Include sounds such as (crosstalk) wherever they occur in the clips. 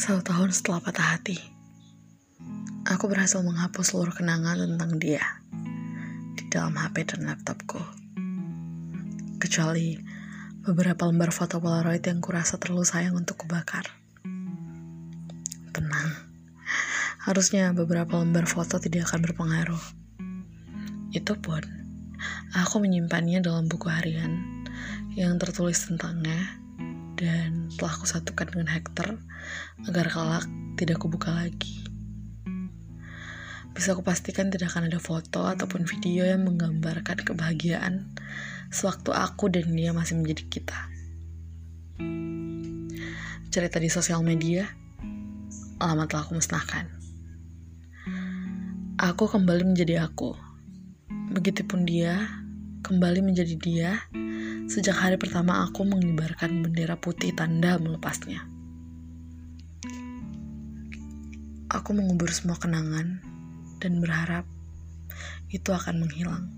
Satu tahun setelah patah hati, aku berhasil menghapus seluruh kenangan tentang dia di dalam HP dan laptopku. Kecuali beberapa lembar foto Polaroid yang kurasa terlalu sayang untuk kubakar. Tenang, harusnya beberapa lembar foto tidak akan berpengaruh. Itu pun, aku menyimpannya dalam buku harian yang tertulis tentangnya dan telah aku satukan dengan Hector agar kelak tidak kubuka lagi. Bisa kupastikan tidak akan ada foto ataupun video yang menggambarkan kebahagiaan sewaktu aku dan dia masih menjadi kita. Cerita di sosial media, lama telah aku musnahkan. Aku kembali menjadi aku. Begitupun dia, kembali menjadi dia sejak hari pertama aku mengibarkan bendera putih tanda melepasnya. Aku mengubur semua kenangan dan berharap itu akan menghilang.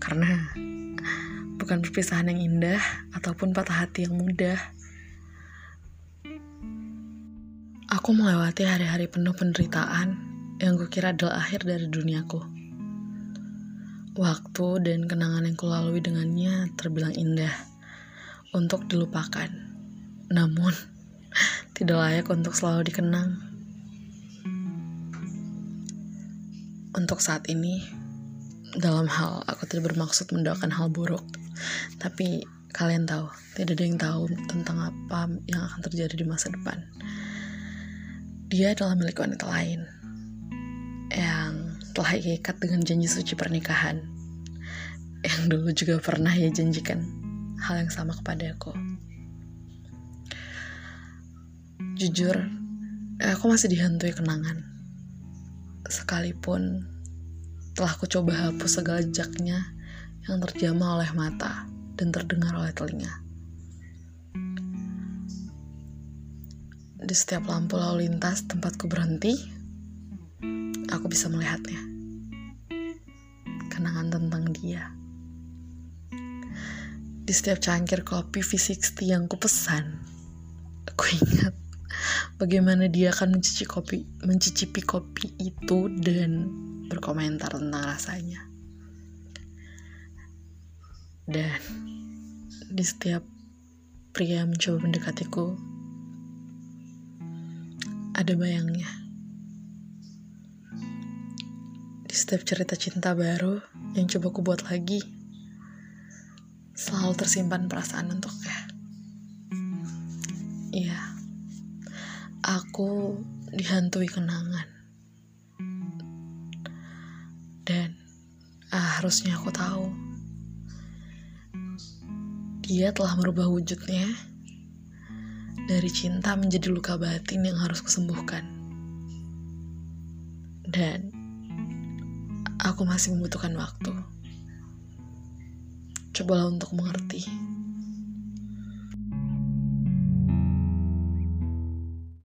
Karena bukan perpisahan yang indah ataupun patah hati yang mudah. Aku melewati hari-hari penuh penderitaan yang kukira adalah akhir dari duniaku. Waktu dan kenangan yang kulalui dengannya terbilang indah untuk dilupakan. Namun, (laughs) tidak layak untuk selalu dikenang. Untuk saat ini, dalam hal aku tidak bermaksud mendoakan hal buruk, tapi kalian tahu, tidak ada yang tahu tentang apa yang akan terjadi di masa depan. Dia adalah milik wanita lain yang telah ikat dengan janji suci pernikahan yang dulu juga pernah ya janjikan hal yang sama kepada aku. Jujur, aku masih dihantui kenangan. Sekalipun telah aku coba hapus segala jejaknya yang terjamah oleh mata dan terdengar oleh telinga. Di setiap lampu lalu lintas tempatku berhenti, aku bisa melihatnya. Kenangan tentang dia. Di setiap cangkir kopi V60 yang ku pesan, aku ingat bagaimana dia akan mencicipi kopi, mencicipi kopi itu dan berkomentar tentang rasanya. Dan di setiap pria mencoba mendekatiku, ada bayangnya. Di setiap cerita cinta baru yang coba ku buat lagi, selalu tersimpan perasaan untuknya. Iya, aku dihantui kenangan. Dan ah, harusnya aku tahu, dia telah merubah wujudnya dari cinta menjadi luka batin yang harus kusembuhkan. Dan aku masih membutuhkan waktu. Cobalah untuk mengerti.